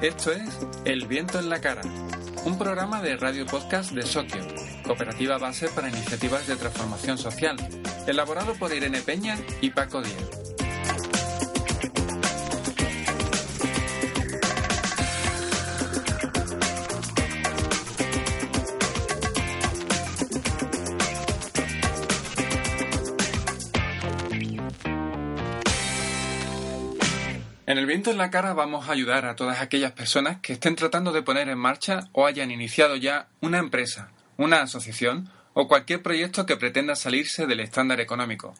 Esto es El viento en la cara, un programa de radio podcast de Sotio, cooperativa base para iniciativas de transformación social, elaborado por Irene Peña y Paco Díaz. En el viento en la cara vamos a ayudar a todas aquellas personas que estén tratando de poner en marcha o hayan iniciado ya una empresa, una asociación o cualquier proyecto que pretenda salirse del estándar económico.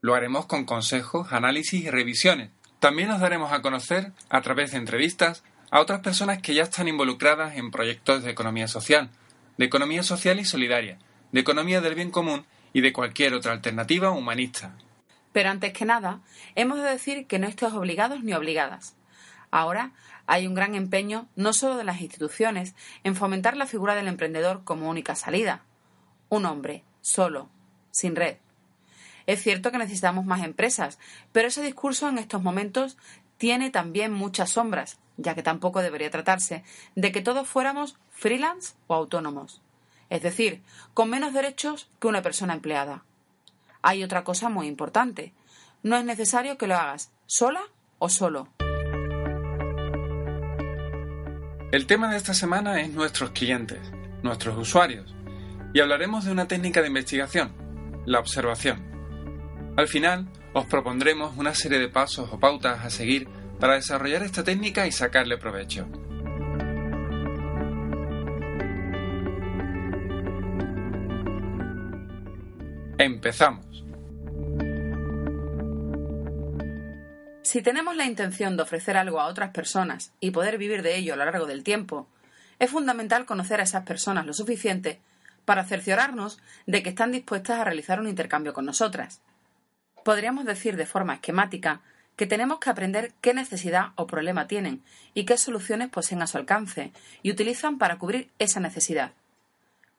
Lo haremos con consejos, análisis y revisiones. También nos daremos a conocer, a través de entrevistas, a otras personas que ya están involucradas en proyectos de economía social, de economía social y solidaria, de economía del bien común y de cualquier otra alternativa humanista. Pero antes que nada, hemos de decir que no estés obligados ni obligadas. Ahora hay un gran empeño, no solo de las instituciones, en fomentar la figura del emprendedor como única salida. Un hombre, solo, sin red. Es cierto que necesitamos más empresas, pero ese discurso en estos momentos tiene también muchas sombras, ya que tampoco debería tratarse de que todos fuéramos freelance o autónomos. Es decir, con menos derechos que una persona empleada. Hay otra cosa muy importante. No es necesario que lo hagas sola o solo. El tema de esta semana es nuestros clientes, nuestros usuarios, y hablaremos de una técnica de investigación, la observación. Al final, os propondremos una serie de pasos o pautas a seguir para desarrollar esta técnica y sacarle provecho. Empezamos. Si tenemos la intención de ofrecer algo a otras personas y poder vivir de ello a lo largo del tiempo, es fundamental conocer a esas personas lo suficiente para cerciorarnos de que están dispuestas a realizar un intercambio con nosotras. Podríamos decir de forma esquemática que tenemos que aprender qué necesidad o problema tienen y qué soluciones poseen a su alcance y utilizan para cubrir esa necesidad.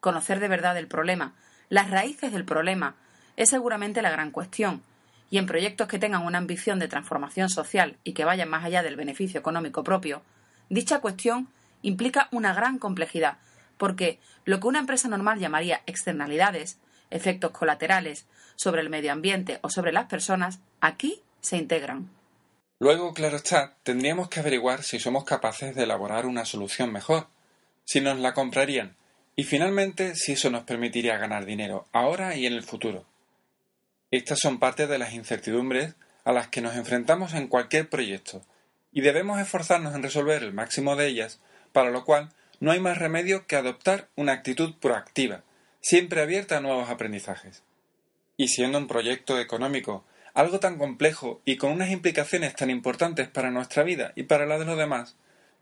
Conocer de verdad el problema las raíces del problema. Es seguramente la gran cuestión, y en proyectos que tengan una ambición de transformación social y que vayan más allá del beneficio económico propio, dicha cuestión implica una gran complejidad, porque lo que una empresa normal llamaría externalidades, efectos colaterales sobre el medio ambiente o sobre las personas, aquí se integran. Luego, claro está, tendríamos que averiguar si somos capaces de elaborar una solución mejor, si nos la comprarían, y finalmente, si eso nos permitiría ganar dinero ahora y en el futuro. Estas son parte de las incertidumbres a las que nos enfrentamos en cualquier proyecto, y debemos esforzarnos en resolver el máximo de ellas, para lo cual no hay más remedio que adoptar una actitud proactiva, siempre abierta a nuevos aprendizajes. Y siendo un proyecto económico algo tan complejo y con unas implicaciones tan importantes para nuestra vida y para la de los demás,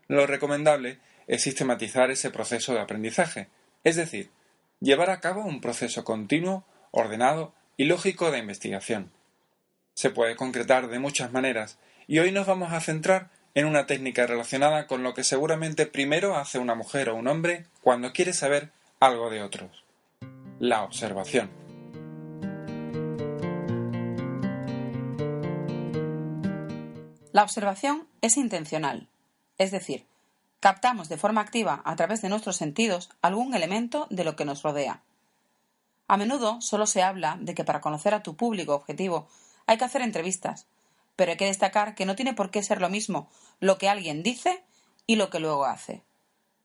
lo recomendable es sistematizar ese proceso de aprendizaje, es decir, llevar a cabo un proceso continuo, ordenado y lógico de investigación. Se puede concretar de muchas maneras y hoy nos vamos a centrar en una técnica relacionada con lo que seguramente primero hace una mujer o un hombre cuando quiere saber algo de otros. La observación. La observación es intencional, es decir, captamos de forma activa a través de nuestros sentidos algún elemento de lo que nos rodea. A menudo solo se habla de que para conocer a tu público objetivo hay que hacer entrevistas, pero hay que destacar que no tiene por qué ser lo mismo lo que alguien dice y lo que luego hace.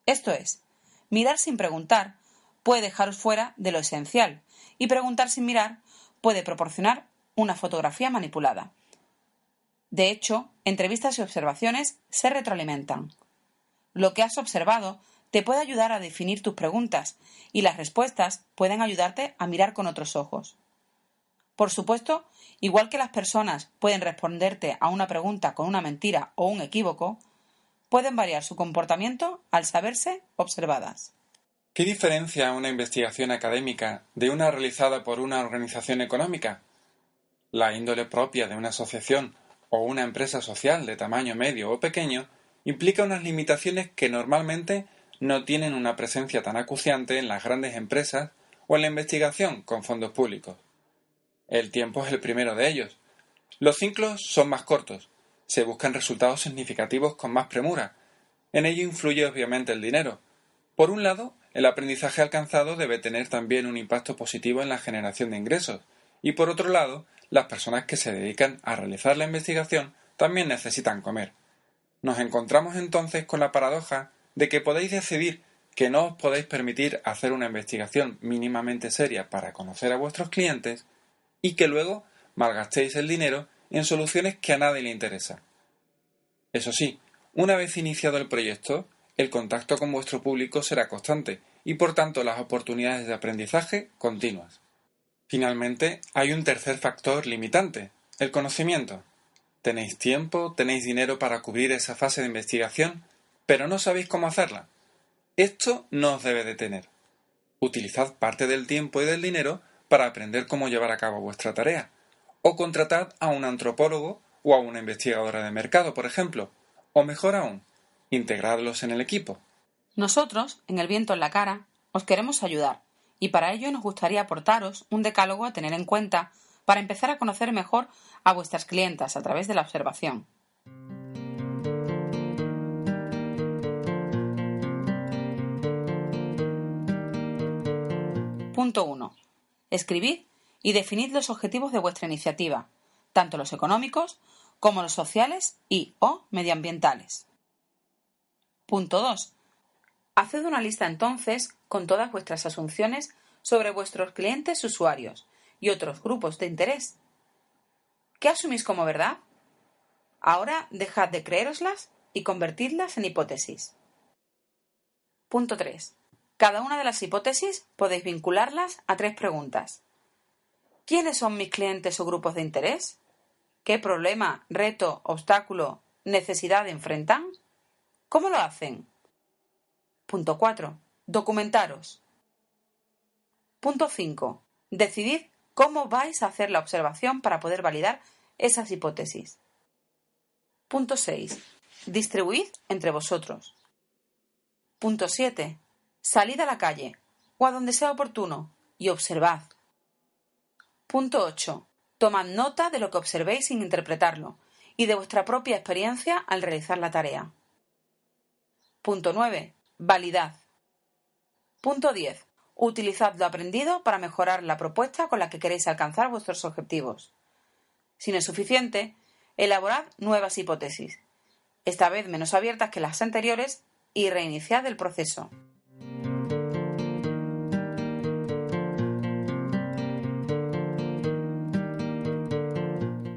Esto es, mirar sin preguntar puede dejaros fuera de lo esencial y preguntar sin mirar puede proporcionar una fotografía manipulada. De hecho, entrevistas y observaciones se retroalimentan. Lo que has observado te puede ayudar a definir tus preguntas y las respuestas pueden ayudarte a mirar con otros ojos. Por supuesto, igual que las personas pueden responderte a una pregunta con una mentira o un equívoco, pueden variar su comportamiento al saberse observadas. ¿Qué diferencia una investigación académica de una realizada por una organización económica? La índole propia de una asociación o una empresa social de tamaño medio o pequeño implica unas limitaciones que normalmente no tienen una presencia tan acuciante en las grandes empresas o en la investigación con fondos públicos. El tiempo es el primero de ellos. Los ciclos son más cortos. se buscan resultados significativos con más premura. En ello influye obviamente el dinero. Por un lado, el aprendizaje alcanzado debe tener también un impacto positivo en la generación de ingresos, y por otro lado, las personas que se dedican a realizar la investigación también necesitan comer. Nos encontramos entonces con la paradoja de que podéis decidir que no os podéis permitir hacer una investigación mínimamente seria para conocer a vuestros clientes y que luego malgastéis el dinero en soluciones que a nadie le interesa. Eso sí, una vez iniciado el proyecto, el contacto con vuestro público será constante y por tanto las oportunidades de aprendizaje continuas. Finalmente, hay un tercer factor limitante, el conocimiento. Tenéis tiempo, tenéis dinero para cubrir esa fase de investigación, pero no sabéis cómo hacerla. Esto no os debe detener. Utilizad parte del tiempo y del dinero para aprender cómo llevar a cabo vuestra tarea. O contratad a un antropólogo o a una investigadora de mercado, por ejemplo. O mejor aún, integradlos en el equipo. Nosotros, en el viento en la cara, os queremos ayudar, y para ello nos gustaría aportaros un decálogo a tener en cuenta para empezar a conocer mejor a vuestras clientas a través de la observación. Punto 1. Escribid y definid los objetivos de vuestra iniciativa, tanto los económicos como los sociales y o medioambientales. Punto 2. Haced una lista entonces con todas vuestras asunciones sobre vuestros clientes usuarios y otros grupos de interés. ¿Qué asumís como verdad? Ahora dejad de creéroslas y convertidlas en hipótesis. Punto 3. Cada una de las hipótesis podéis vincularlas a tres preguntas. ¿Quiénes son mis clientes o grupos de interés? ¿Qué problema, reto, obstáculo, necesidad enfrentan? ¿Cómo lo hacen? Punto 4. Documentaros. Punto 5. Decidid cómo vais a hacer la observación para poder validar esas hipótesis. Punto 6. Distribuid entre vosotros. Punto 7. Salid a la calle o a donde sea oportuno y observad. Punto 8. Tomad nota de lo que observéis sin interpretarlo y de vuestra propia experiencia al realizar la tarea. Punto 9. Validad. Punto 10. Utilizad lo aprendido para mejorar la propuesta con la que queréis alcanzar vuestros objetivos. Si no es suficiente, elaborad nuevas hipótesis, esta vez menos abiertas que las anteriores, y reiniciad el proceso.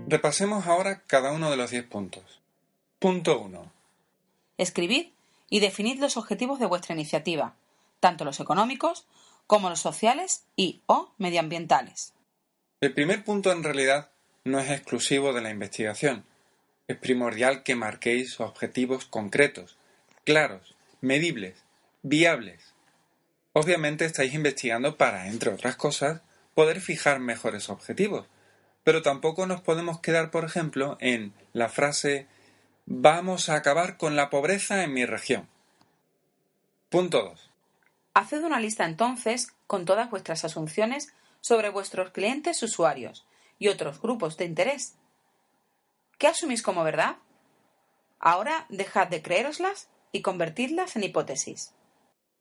Repasemos ahora cada uno de los diez puntos. Punto 1. Escribid y definid los objetivos de vuestra iniciativa, tanto los económicos como los sociales y o medioambientales. El primer punto en realidad no es exclusivo de la investigación. Es primordial que marquéis objetivos concretos, claros, medibles, viables. Obviamente estáis investigando para, entre otras cosas, poder fijar mejores objetivos, pero tampoco nos podemos quedar, por ejemplo, en la frase vamos a acabar con la pobreza en mi región. Punto 2. Haced una lista entonces con todas vuestras asunciones sobre vuestros clientes usuarios y otros grupos de interés. ¿Qué asumís como verdad? Ahora dejad de creéroslas y convertidlas en hipótesis.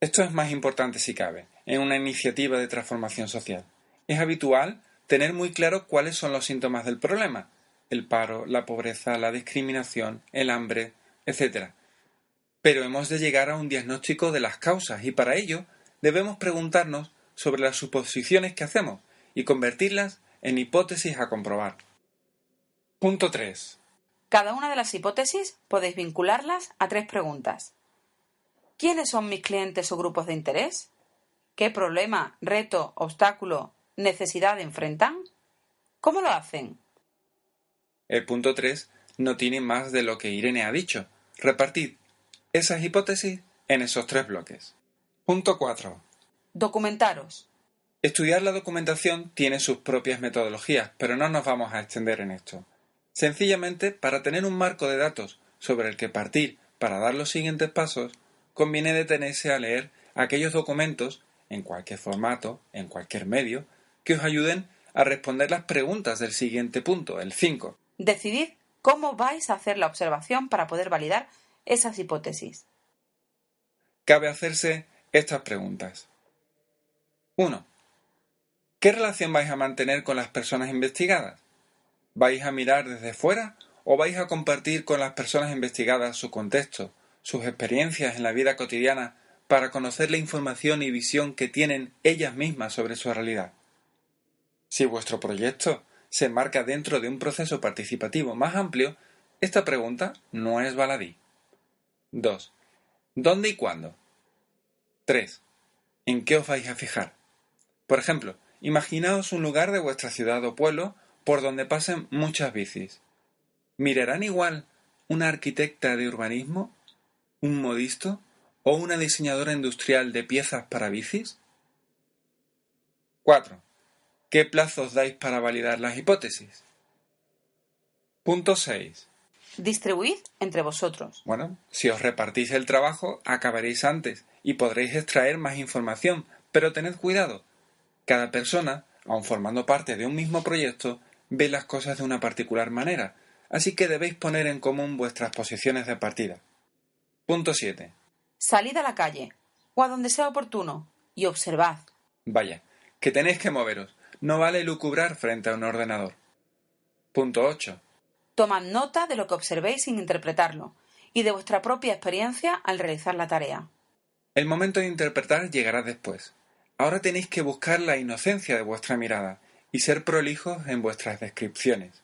Esto es más importante si cabe, en una iniciativa de transformación social. Es habitual tener muy claro cuáles son los síntomas del problema, el paro, la pobreza, la discriminación, el hambre, etc. Pero hemos de llegar a un diagnóstico de las causas y para ello debemos preguntarnos sobre las suposiciones que hacemos y convertirlas en hipótesis a comprobar. Punto 3. Cada una de las hipótesis podéis vincularlas a tres preguntas. ¿Quiénes son mis clientes o grupos de interés? ¿Qué problema, reto, obstáculo, necesidad enfrentan? ¿Cómo lo hacen? El punto 3 no tiene más de lo que Irene ha dicho. Repartid esas hipótesis en esos tres bloques. Punto 4. Documentaros. Estudiar la documentación tiene sus propias metodologías, pero no nos vamos a extender en esto. Sencillamente, para tener un marco de datos sobre el que partir para dar los siguientes pasos, conviene detenerse a leer aquellos documentos, en cualquier formato, en cualquier medio, que os ayuden a responder las preguntas del siguiente punto, el 5. Decidid cómo vais a hacer la observación para poder validar esas hipótesis. Cabe hacerse estas preguntas. 1. ¿Qué relación vais a mantener con las personas investigadas? ¿Vais a mirar desde fuera o vais a compartir con las personas investigadas su contexto, sus experiencias en la vida cotidiana para conocer la información y visión que tienen ellas mismas sobre su realidad? Si vuestro proyecto se enmarca dentro de un proceso participativo más amplio, esta pregunta no es baladí. 2. ¿Dónde y cuándo? 3. ¿En qué os vais a fijar? Por ejemplo, imaginaos un lugar de vuestra ciudad o pueblo por donde pasen muchas bicis. ¿Mirarán igual una arquitecta de urbanismo un modisto o una diseñadora industrial de piezas para bicis? 4. ¿Qué plazos dais para validar las hipótesis? Punto 6. Distribuid entre vosotros. Bueno, si os repartís el trabajo, acabaréis antes y podréis extraer más información, pero tened cuidado. Cada persona, aun formando parte de un mismo proyecto, ve las cosas de una particular manera, así que debéis poner en común vuestras posiciones de partida. Punto 7. Salid a la calle, o a donde sea oportuno, y observad. Vaya, que tenéis que moveros. No vale lucubrar frente a un ordenador. Punto 8. Tomad nota de lo que observéis sin interpretarlo, y de vuestra propia experiencia al realizar la tarea. El momento de interpretar llegará después. Ahora tenéis que buscar la inocencia de vuestra mirada y ser prolijos en vuestras descripciones.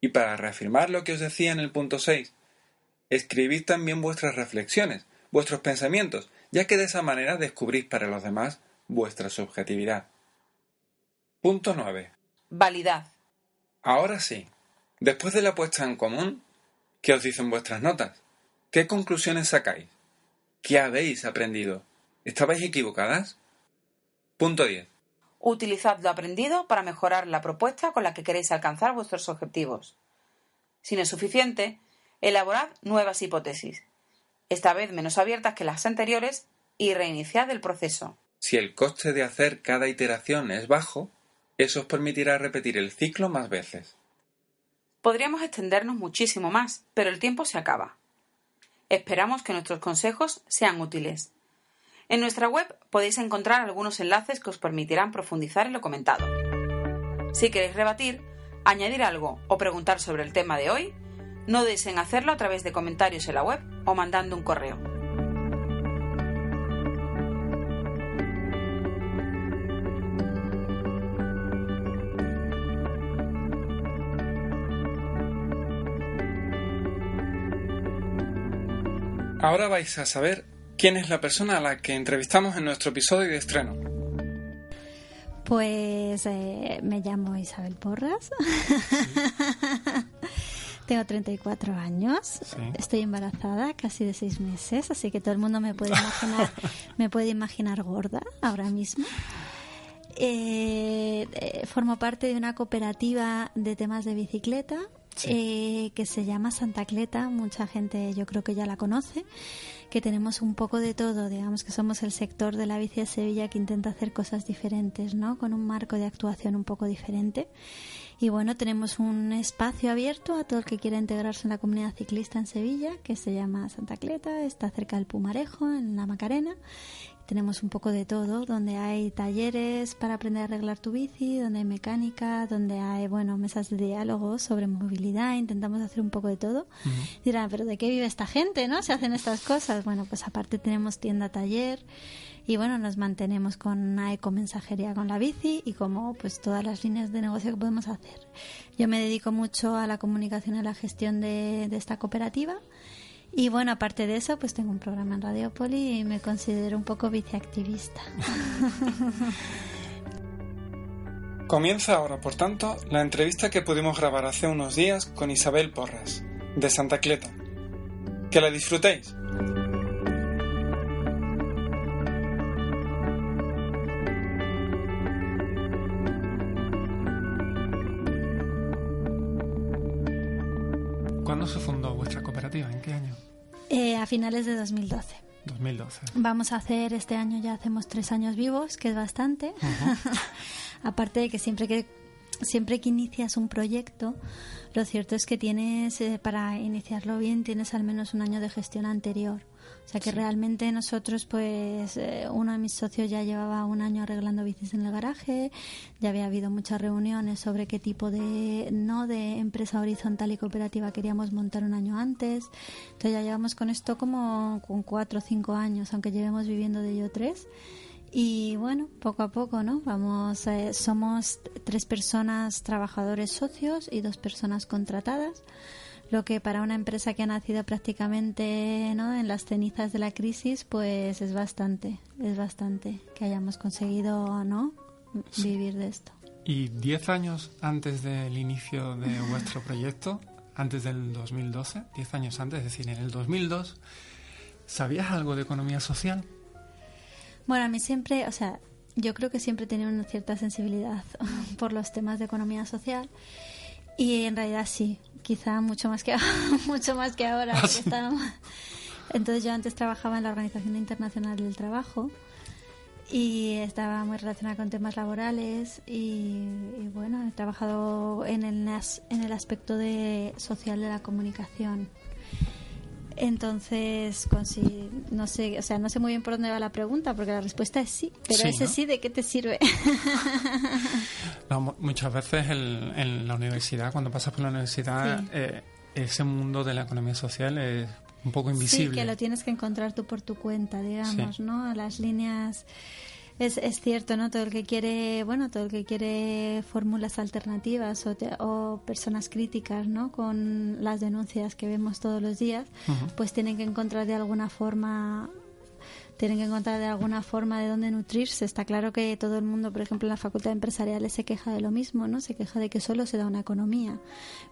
Y para reafirmar lo que os decía en el punto 6, Escribid también vuestras reflexiones, vuestros pensamientos, ya que de esa manera descubrís para los demás vuestra subjetividad. Punto 9. Validad. Ahora sí, después de la puesta en común, ¿qué os dicen vuestras notas? ¿Qué conclusiones sacáis? ¿Qué habéis aprendido? ¿Estabais equivocadas? Punto 10. Utilizad lo aprendido para mejorar la propuesta con la que queréis alcanzar vuestros objetivos. Si no es suficiente, Elaborad nuevas hipótesis, esta vez menos abiertas que las anteriores, y reiniciad el proceso. Si el coste de hacer cada iteración es bajo, eso os permitirá repetir el ciclo más veces. Podríamos extendernos muchísimo más, pero el tiempo se acaba. Esperamos que nuestros consejos sean útiles. En nuestra web podéis encontrar algunos enlaces que os permitirán profundizar en lo comentado. Si queréis rebatir, añadir algo o preguntar sobre el tema de hoy, no deseen hacerlo a través de comentarios en la web o mandando un correo. Ahora vais a saber quién es la persona a la que entrevistamos en nuestro episodio de estreno. Pues eh, me llamo Isabel Porras. Tengo 34 años, estoy embarazada, casi de seis meses, así que todo el mundo me puede imaginar, me puede imaginar gorda ahora mismo. Eh, eh, formo parte de una cooperativa de temas de bicicleta eh, que se llama Santa Cleta. Mucha gente yo creo que ya la conoce. Que tenemos un poco de todo, digamos que somos el sector de la bici de Sevilla que intenta hacer cosas diferentes, ¿no? Con un marco de actuación un poco diferente. Y bueno, tenemos un espacio abierto a todo el que quiera integrarse en la comunidad ciclista en Sevilla, que se llama Santa Cleta, está cerca del Pumarejo, en la Macarena. Tenemos un poco de todo, donde hay talleres para aprender a arreglar tu bici, donde hay mecánica, donde hay, bueno, mesas de diálogo sobre movilidad, intentamos hacer un poco de todo. Dirán, pero ¿de qué vive esta gente, no? Se hacen estas cosas. Bueno, pues aparte tenemos tienda taller, y bueno, nos mantenemos con una ecomensajería con la bici y como pues todas las líneas de negocio que podemos hacer. Yo me dedico mucho a la comunicación y a la gestión de, esta cooperativa y bueno, aparte de eso, pues tengo un programa en Radiopoli y me considero un poco viceactivista. Comienza ahora, por tanto, la entrevista que pudimos grabar hace unos días con Isabel Porras, de Santa Cleta. Que la disfrutéis. ¿Cuándo se fundó vuestra cooperativa? ¿En qué año? Eh, a finales de 2012. 2012. Vamos a hacer este año ya hacemos tres años vivos, que es bastante. Aparte de que siempre que siempre que inicias un proyecto, lo cierto es que tienes, eh, para iniciarlo bien, tienes al menos un año de gestión anterior. O sea que realmente nosotros, pues, eh, uno de mis socios ya llevaba un año arreglando bicis en el garaje, ya había habido muchas reuniones sobre qué tipo de, no de empresa horizontal y cooperativa queríamos montar un año antes. Entonces ya llevamos con esto como con cuatro o cinco años, aunque llevemos viviendo de ello tres. Y bueno, poco a poco, ¿no? Vamos, eh, somos tres personas trabajadores socios y dos personas contratadas lo que para una empresa que ha nacido prácticamente ¿no? en las cenizas de la crisis, pues es bastante, es bastante que hayamos conseguido ¿no? vivir de esto. Y diez años antes del inicio de vuestro proyecto, antes del 2012, diez años antes, es decir, en el 2002, ¿sabías algo de economía social? Bueno, a mí siempre, o sea, yo creo que siempre he tenido una cierta sensibilidad por los temas de economía social y en realidad sí, quizá mucho más que, mucho más que ahora. Ah, Entonces yo antes trabajaba en la Organización Internacional del Trabajo y estaba muy relacionada con temas laborales y, bueno, he trabajado en el, en el aspecto de social de la comunicación entonces, no sé, o sea, no sé muy bien por dónde va la pregunta, porque la respuesta es sí, pero ese sí, ¿de qué te sirve? muchas veces en la universidad, cuando pasas por la universidad, eh, ese mundo de la economía social es un poco invisible. Sí, que lo tienes que encontrar tú por tu cuenta, digamos, ¿no? Las líneas es, es cierto, ¿no? Todo el que quiere, bueno, todo el que quiere fórmulas alternativas o, o personas críticas, ¿no? Con las denuncias que vemos todos los días, pues tienen que encontrar de alguna forma tienen que encontrar de alguna forma de dónde nutrirse. Está claro que todo el mundo, por ejemplo, en la facultad de empresariales se queja de lo mismo, ¿no? Se queja de que solo se da una economía,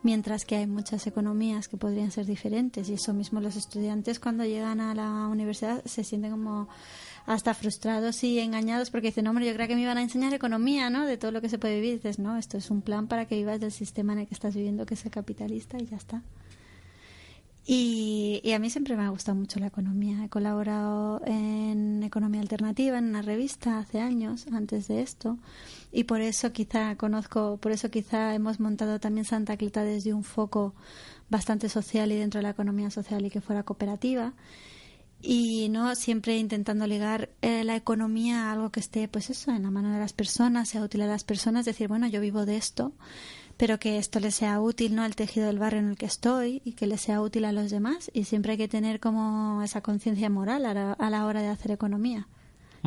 mientras que hay muchas economías que podrían ser diferentes. Y eso mismo los estudiantes cuando llegan a la universidad se sienten como hasta frustrados y engañados porque dicen, hombre, yo creo que me iban a enseñar economía, ¿no? De todo lo que se puede vivir. dices, no, esto es un plan para que vivas del sistema en el que estás viviendo, que es el capitalista, y ya está. Y, y, a mí siempre me ha gustado mucho la economía. He colaborado en Economía Alternativa, en una revista hace años, antes de esto, y por eso quizá conozco, por eso quizá hemos montado también Santa Cleta desde un foco bastante social y dentro de la economía social y que fuera cooperativa y no siempre intentando ligar eh, la economía a algo que esté pues eso en la mano de las personas sea útil a las personas decir bueno yo vivo de esto pero que esto le sea útil no al tejido del barrio en el que estoy y que le sea útil a los demás y siempre hay que tener como esa conciencia moral a la, hora de hacer economía.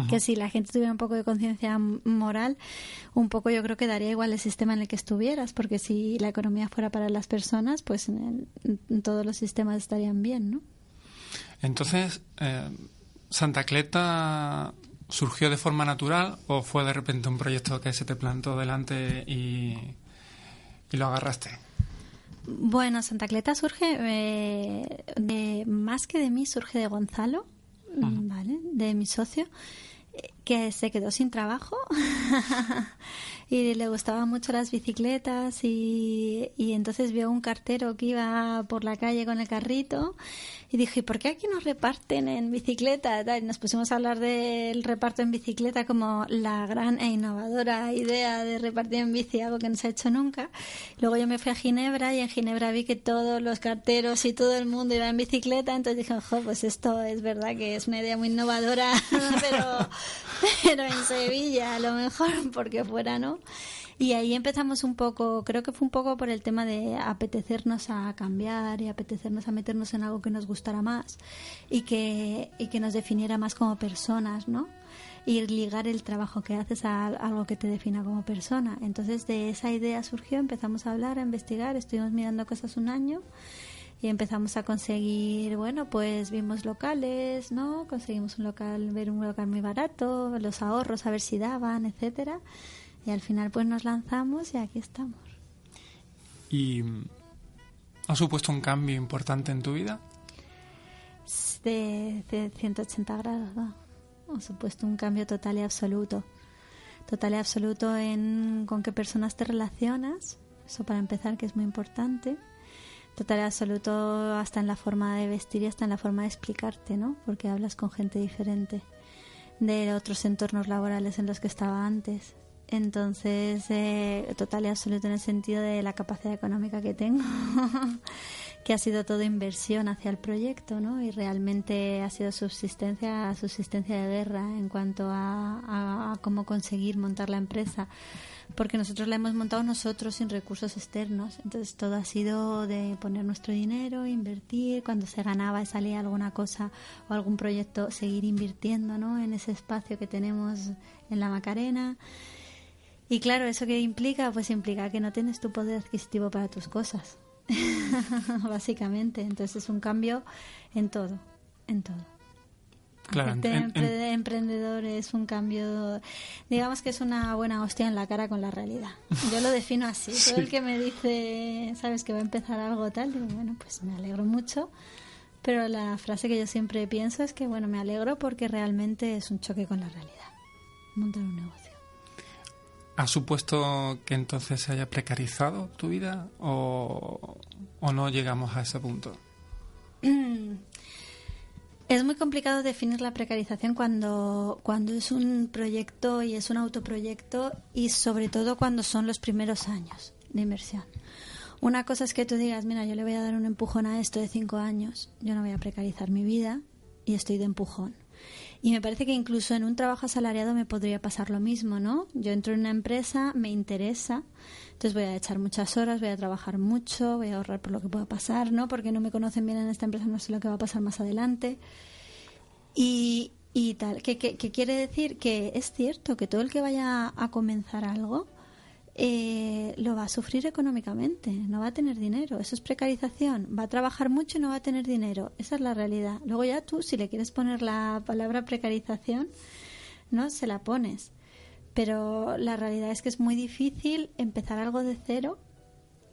Que si la gente tuviera un poco de conciencia moral, un poco yo creo que daría igual el sistema en el que estuvieras, porque si la economía fuera para las personas, pues en todos los sistemas estarían bien, ¿no? Entonces, eh, ¿Santa Cleta surgió de forma natural o fue de repente un proyecto que se te plantó delante y, lo agarraste? Bueno, Santa Cleta surge eh, de, más que de mí, surge de Gonzalo, ¿vale? De mi socio, eh, que se quedó sin trabajo y le gustaban mucho las bicicletas y, y entonces vio un cartero que iba por la calle con el carrito y dije, ¿por qué aquí nos reparten en bicicleta? Y nos pusimos a hablar del reparto en bicicleta como la gran e innovadora idea de repartir en bici, algo que no se ha hecho nunca. Luego yo me fui a Ginebra y en Ginebra vi que todos los carteros y todo el mundo iba en bicicleta, entonces dije, ojo, pues esto es verdad que es una idea muy innovadora, pero, pero en Sevilla a lo mejor porque fuera, ¿no? Y ahí empezamos un poco, creo que fue un poco por el tema de apetecernos a cambiar y apetecernos a meternos en algo que nos gustara más y que, y que nos definiera más como personas, ¿no? y ligar el trabajo que haces a algo que te defina como persona. Entonces de esa idea surgió, empezamos a hablar, a investigar, estuvimos mirando cosas un año y empezamos a conseguir, bueno, pues vimos locales, ¿no? Conseguimos un local, ver un local muy barato, los ahorros, a ver si daban, etcétera. Y al final pues nos lanzamos y aquí estamos. ¿Y ha supuesto un cambio importante en tu vida? De, 180 grados, ¿no? Ha supuesto un cambio total y absoluto. Total y absoluto en con qué personas te relacionas, eso para empezar que es muy importante. Total y absoluto hasta en la forma de vestir y hasta en la forma de explicarte, ¿no? Porque hablas con gente diferente de otros entornos laborales en los que estaba antes Entonces, eh, total y absoluto en el sentido de la capacidad económica que tengo, que ha sido toda inversión hacia el proyecto, ¿no? Y realmente ha sido subsistencia, subsistencia de guerra en cuanto a, a cómo conseguir montar la empresa porque nosotros la hemos montado nosotros sin recursos externos. Entonces todo ha sido de poner nuestro dinero, invertir, cuando se ganaba y salía alguna cosa o algún proyecto, seguir invirtiendo ¿no? en ese espacio que tenemos en la Macarena. Y claro, ¿eso qué implica? Pues implica que no tienes tu poder adquisitivo para tus cosas, básicamente. Entonces es un cambio en todo, en todo. Claro, emprendedor es un cambio, digamos que es una buena hostia en la cara con la realidad. Yo lo defino así. Todo el que me dice, sabes que va a empezar algo tal, digo, bueno, pues me alegro mucho. Pero la frase que yo siempre pienso es que, bueno, me alegro porque realmente es un choque con la realidad. Montar un negocio. ¿Ha supuesto que entonces se haya precarizado tu vida o, o no llegamos a ese punto? Es muy complicado definir la precarización cuando, cuando es un proyecto y es un autoproyecto y sobre todo cuando son los primeros años de inversión. Una cosa es que tú digas, mira, yo le voy a dar un empujón a esto de cinco años, yo no voy a precarizar mi vida y estoy de empujón. Y me parece que incluso en un trabajo asalariado me podría pasar lo mismo, ¿no? Yo entro en una empresa, me interesa, entonces voy a echar muchas horas, voy a trabajar mucho, voy a ahorrar por lo que pueda pasar, ¿no? Porque no me conocen bien en esta empresa, no sé lo que va a pasar más adelante. Y, y tal, ¿Qué quiere decir que es cierto que todo el que vaya a comenzar algo eh, lo va a sufrir económicamente, no va a tener dinero. Eso es precarización. Va a trabajar mucho y no va a tener dinero. Esa es la realidad. Luego ya tú, si le quieres poner la palabra precarización, no se la pones. Pero la realidad es que es muy difícil empezar algo de cero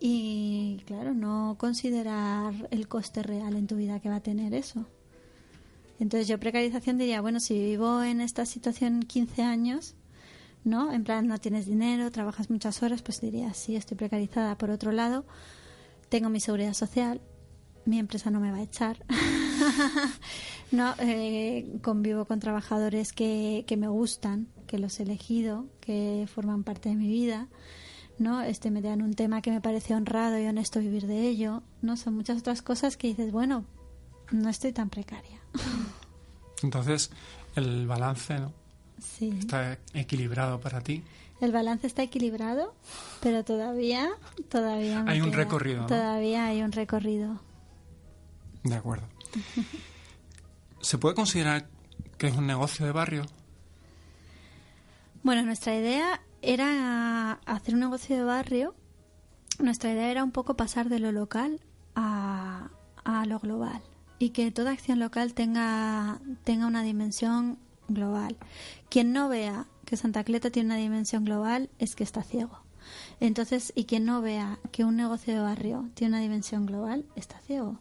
y, claro, no considerar el coste real en tu vida que va a tener eso. Entonces yo precarización diría, bueno, si vivo en esta situación 15 años, ¿no? En plan, no tienes dinero, trabajas muchas horas, pues diría, sí, estoy precarizada. Por otro lado, tengo mi seguridad social, mi empresa no me va a echar. no, eh, convivo con trabajadores que, que me gustan, que los he elegido, que forman parte de mi vida. ¿no? Este me dan un tema que me parece honrado y honesto vivir de ello, ¿no? Son muchas otras cosas que dices, bueno, no estoy tan precaria. Entonces, el balance, ¿no? ¿Está equilibrado para ti? El balance está equilibrado, pero todavía, todavía hay un recorrido. Todavía hay un recorrido. De acuerdo. ¿Se puede considerar que es un negocio de barrio? Bueno, nuestra idea era hacer un negocio de barrio. Nuestra idea era un poco pasar de lo local a, a lo global y que toda acción local tenga, tenga una dimensión global. Quien no vea que Santa Cleta tiene una dimensión global es que está ciego. Entonces, y quien no vea que un negocio de barrio tiene una dimensión global, está ciego.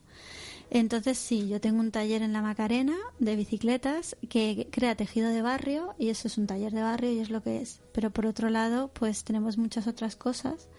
Entonces, sí, yo tengo un taller en la Macarena de bicicletas que crea tejido de barrio y eso es un taller de barrio y es lo que es. Pero por otro lado, pues tenemos muchas otras cosas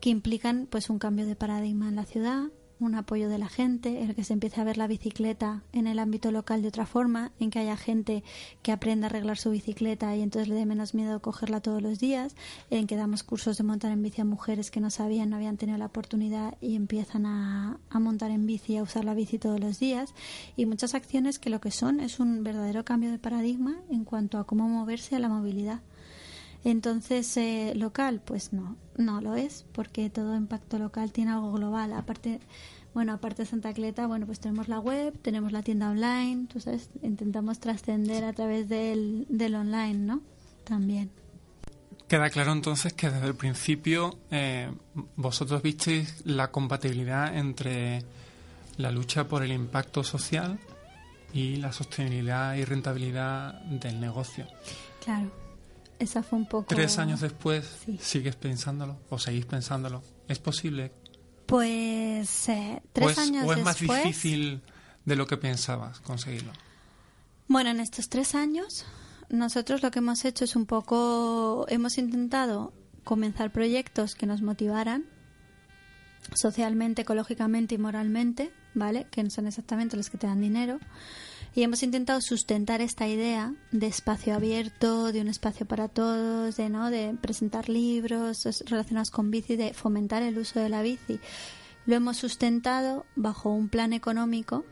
que implican pues un cambio de paradigma en la ciudad, un apoyo de la gente, el que se empiece a ver la bicicleta en el ámbito local de otra forma, en que haya gente que aprenda a arreglar su bicicleta y entonces le dé menos miedo cogerla todos los días, en que damos cursos de montar en bici a mujeres que no sabían, no habían tenido la oportunidad y empiezan a, a montar en bici a usar la bici todos los días, y muchas acciones que lo que son es un verdadero cambio de paradigma en cuanto a cómo moverse a la movilidad. Entonces, eh, local, pues no, no lo es, porque todo impacto local tiene algo global. Aparte, bueno, aparte de Santa Cleta, bueno, pues tenemos la web, tenemos la tienda online, tú sabes, intentamos trascender a través del, del online, ¿no? También. Queda claro entonces que desde el principio eh, vosotros visteis la compatibilidad entre la lucha por el impacto social y la sostenibilidad y rentabilidad del negocio. Claro. Esa fue un poco... Tres años después, ¿sigues pensándolo o seguís pensándolo? ¿Es posible? Pues eh, tres años después... ¿O es más difícil de lo que pensabas conseguirlo? Bueno, en estos tres años nosotros lo que hemos hecho es un poco... Hemos intentado comenzar proyectos que nos motivaran socialmente, ecológicamente y moralmente, ¿vale? Que no son exactamente los que te dan dinero. Y hemos intentado sustentar esta idea de espacio abierto, de un espacio para todos, de no, de presentar libros relacionados con bici, de fomentar el uso de la bici. Lo hemos sustentado bajo un plan económico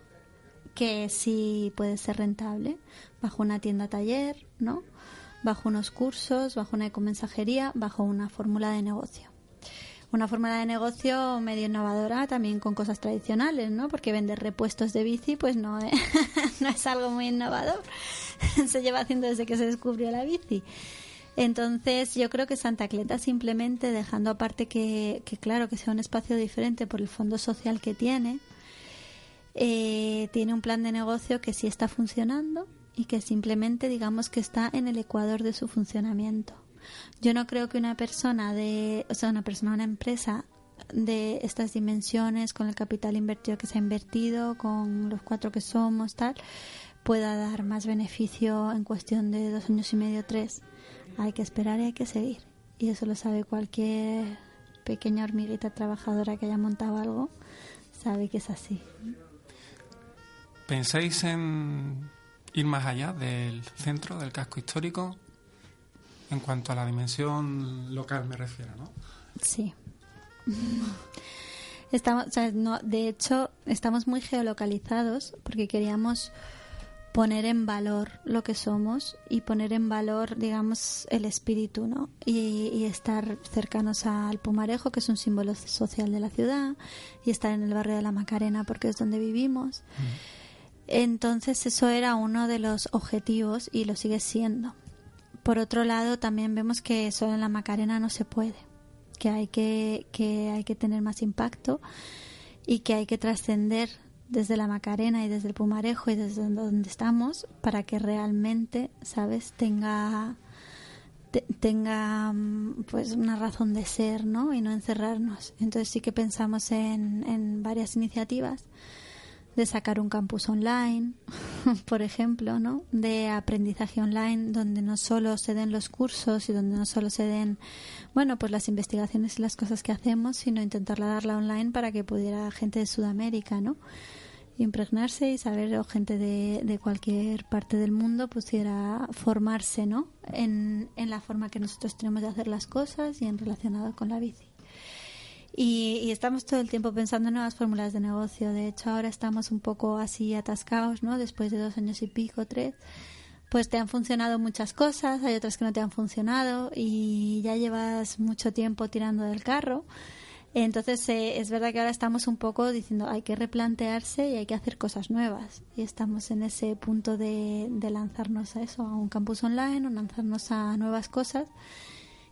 que sí puede ser rentable, bajo una tienda taller, ¿no? Bajo unos cursos, bajo una ecomensajería, bajo una fórmula de negocio una fórmula de negocio medio innovadora también con cosas tradicionales, ¿no? Porque vender repuestos de bici pues no, no es algo muy innovador. se lleva haciendo desde que se descubrió la bici. Entonces yo creo que Santa Cleta simplemente dejando aparte que, que claro que sea un espacio diferente por el fondo social que tiene, eh, tiene un plan de negocio que sí está funcionando y que simplemente digamos que está en el ecuador de su funcionamiento. Yo no creo que una persona de, o sea, una persona, una empresa de estas dimensiones, con el capital invertido que se ha invertido, con los cuatro que somos, tal, pueda dar más beneficio en cuestión de dos años y medio, tres. Hay que esperar y hay que seguir. Y eso lo sabe cualquier pequeña hormiguita trabajadora que haya montado algo, sabe que es así. ¿Pensáis en ir más allá del centro, del casco histórico? En cuanto a la dimensión local me refiero, ¿no? Sí. Estamos, no, de hecho, estamos muy geolocalizados porque queríamos poner en valor lo que somos y poner en valor, digamos, el espíritu, ¿no? Y, estar cercanos al Pumarejo, que es un símbolo social de la ciudad, y estar en el barrio de la Macarena porque es donde vivimos. Mm. Entonces, eso era uno de los objetivos y lo sigue siendo. Por otro lado, también vemos que solo en la Macarena no se puede, que hay que, que, hay que tener más impacto y que hay que trascender desde la Macarena y desde el Pumarejo y desde donde estamos para que realmente, ¿sabes?, tenga tenga pues una razón de ser, ¿no? Y no encerrarnos. Entonces sí que pensamos en, en varias iniciativas de sacar un campus online, por ejemplo, ¿no? De aprendizaje online donde no solo se den los cursos y donde no solo se den, bueno, pues las investigaciones y las cosas que hacemos, sino intentarla darla online para que pudiera gente de Sudamérica, ¿no? impregnarse y saber o gente de, de cualquier parte del mundo pudiera formarse ¿no? en, en la forma que nosotros tenemos de hacer las cosas y en relacionado con la bici. Y, estamos todo el tiempo pensando en nuevas fórmulas de negocio. De hecho, ahora estamos un poco así atascados, ¿no? Después de dos años y pico, tres. Pues te han funcionado muchas cosas, hay otras que no te han funcionado y ya llevas mucho tiempo tirando del carro. Entonces eh, es verdad que ahora estamos un poco diciendo hay que replantearse y hay que hacer cosas nuevas. Y estamos en ese punto de, de lanzarnos a eso, a un campus online o lanzarnos a nuevas cosas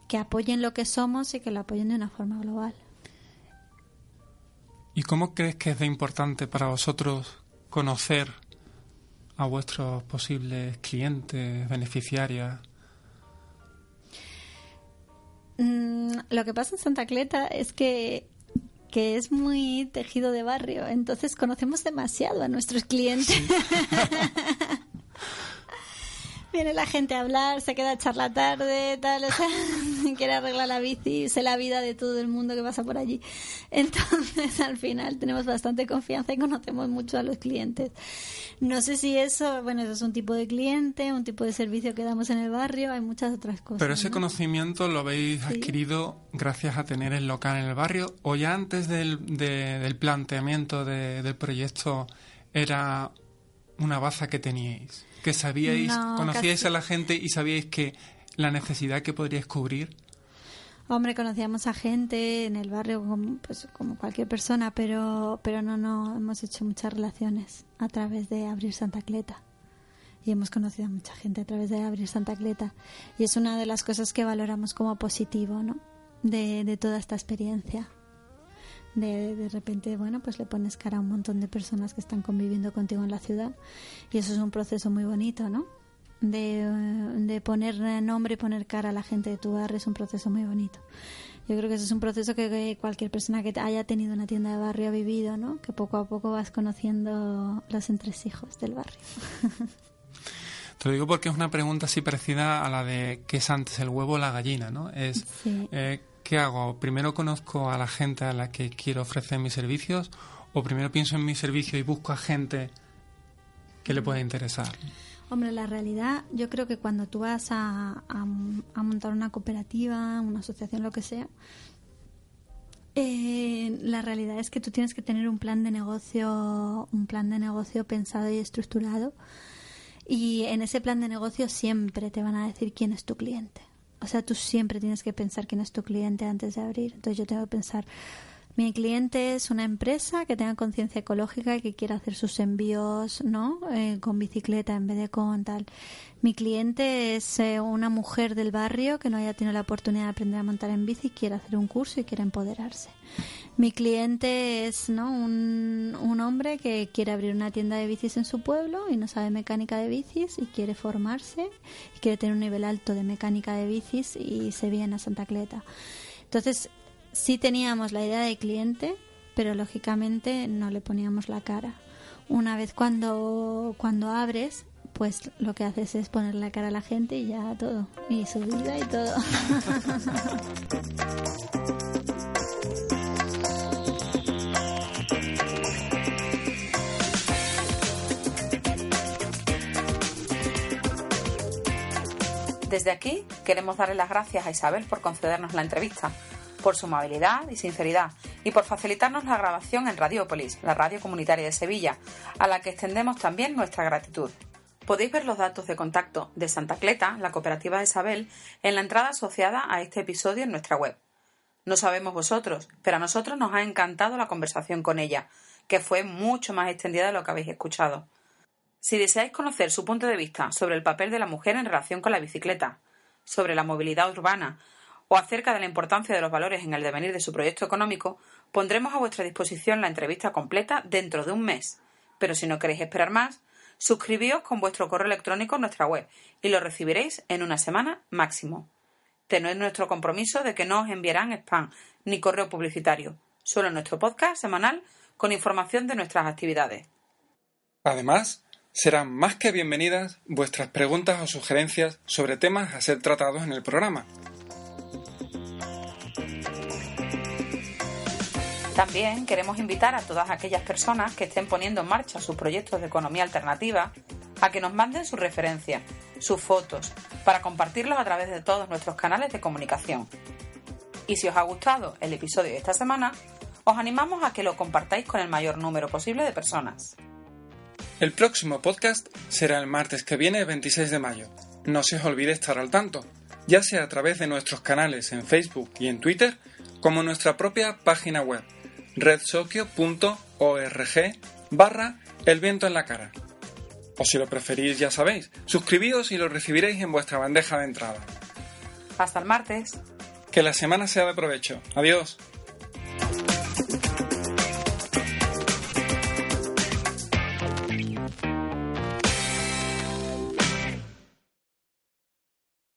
que apoyen lo que somos y que lo apoyen de una forma global. ¿Y cómo crees que es de importante para vosotros conocer a vuestros posibles clientes, beneficiarias? Mm, lo que pasa en Santa Cleta es que, que es muy tejido de barrio, entonces conocemos demasiado a nuestros clientes. Viene la gente a hablar, se queda a echar la tarde, tal, o sea, quiere arreglar la bici, sé la vida de todo el mundo que pasa por allí. Entonces, al final tenemos bastante confianza y conocemos mucho a los clientes. No sé si eso, bueno, eso es un tipo de cliente, un tipo de servicio que damos en el barrio, hay muchas otras cosas. Pero ese conocimiento lo habéis adquirido gracias a tener el local en el barrio o ya antes del, del planteamiento del proyecto era una baza que teníais que sabíais, conocíais a la gente y sabíais que la necesidad que podríais cubrir. Hombre, conocíamos a gente en el barrio como, pues, como cualquier persona, pero, pero no, no, hemos hecho muchas relaciones a través de Abrir Santa Cleta. Y hemos conocido a mucha gente a través de Abrir Santa Cleta. Y es una de las cosas que valoramos como positivo, ¿no? De, de toda esta experiencia de, de repente, bueno, pues le pones cara a un montón de personas que están conviviendo contigo en la ciudad y eso es un proceso muy bonito, ¿no? De, de poner nombre y poner cara a la gente de tu barrio es un proceso muy bonito. Yo creo que eso es un proceso que cualquier persona que haya tenido una tienda de barrio ha vivido, ¿no? Que poco a poco vas conociendo los entresijos del barrio. Te lo digo porque es una pregunta así parecida a la de qué es antes el huevo o la gallina, ¿no? Es eh, ¿qué hago? ¿Primero conozco a la gente a la que quiero ofrecer mis servicios? ¿O primero pienso en mi servicio y busco a gente ¿Qué le puede interesar? Hombre, la realidad, yo creo que cuando tú vas a, a, montar una cooperativa, una asociación, lo que sea, eh, la realidad es que tú tienes que tener un plan de negocio, un plan de negocio pensado y estructurado. Y en ese plan de negocio siempre te van a decir quién es tu cliente. O sea, tú siempre tienes que pensar quién es tu cliente antes de abrir. Entonces yo tengo que pensar, mi cliente es una empresa que tenga conciencia ecológica y que quiera hacer sus envíos ¿no? Eh, con bicicleta en vez de con tal. Mi cliente es eh, una mujer del barrio que no haya tenido la oportunidad de aprender a montar en bici y quiere hacer un curso y quiere empoderarse. Mi cliente es ¿no? un, un hombre que quiere abrir una tienda de bicis en su pueblo y no sabe mecánica de bicis y quiere formarse y quiere tener un nivel alto de mecánica de bicis y se viene a Santa Cleta. Entonces, sí teníamos la idea de cliente, pero lógicamente no le poníamos la cara. Una vez cuando, cuando abres, pues lo que haces es poner la cara a la gente y ya todo. Y su vida y todo. Desde aquí queremos darle las gracias a Isabel por concedernos la entrevista por su amabilidad y sinceridad y por facilitarnos la grabación en Radiópolis, la radio comunitaria de Sevilla, a la que extendemos también nuestra gratitud. Podéis ver los datos de contacto de Santa Cleta, la cooperativa de Isabel, en la entrada asociada a este episodio en nuestra web. No sabemos vosotros, pero a nosotros nos ha encantado la conversación con ella, que fue mucho más extendida de lo que habéis escuchado. Si deseáis conocer su punto de vista sobre el papel de la mujer en relación con la bicicleta, sobre la movilidad urbana, o acerca de la importancia de los valores en el devenir de su proyecto económico, pondremos a vuestra disposición la entrevista completa dentro de un mes. Pero si no queréis esperar más, suscribíos con vuestro correo electrónico en nuestra web y lo recibiréis en una semana máximo. Tened nuestro compromiso de que no os enviarán spam ni correo publicitario, solo nuestro podcast semanal con información de nuestras actividades. Además, serán más que bienvenidas vuestras preguntas o sugerencias sobre temas a ser tratados en el programa. También queremos invitar a todas aquellas personas que estén poniendo en marcha sus proyectos de economía alternativa a que nos manden sus referencias, sus fotos, para compartirlos a través de todos nuestros canales de comunicación. Y si os ha gustado el episodio de esta semana, os animamos a que lo compartáis con el mayor número posible de personas. El próximo podcast será el martes que viene, 26 de mayo. No se os olvide estar al tanto, ya sea a través de nuestros canales en Facebook y en Twitter, como en nuestra propia página web redsokio.org barra el viento en la cara. O si lo preferís, ya sabéis, suscribíos y lo recibiréis en vuestra bandeja de entrada. Hasta el martes. Que la semana sea de provecho. Adiós.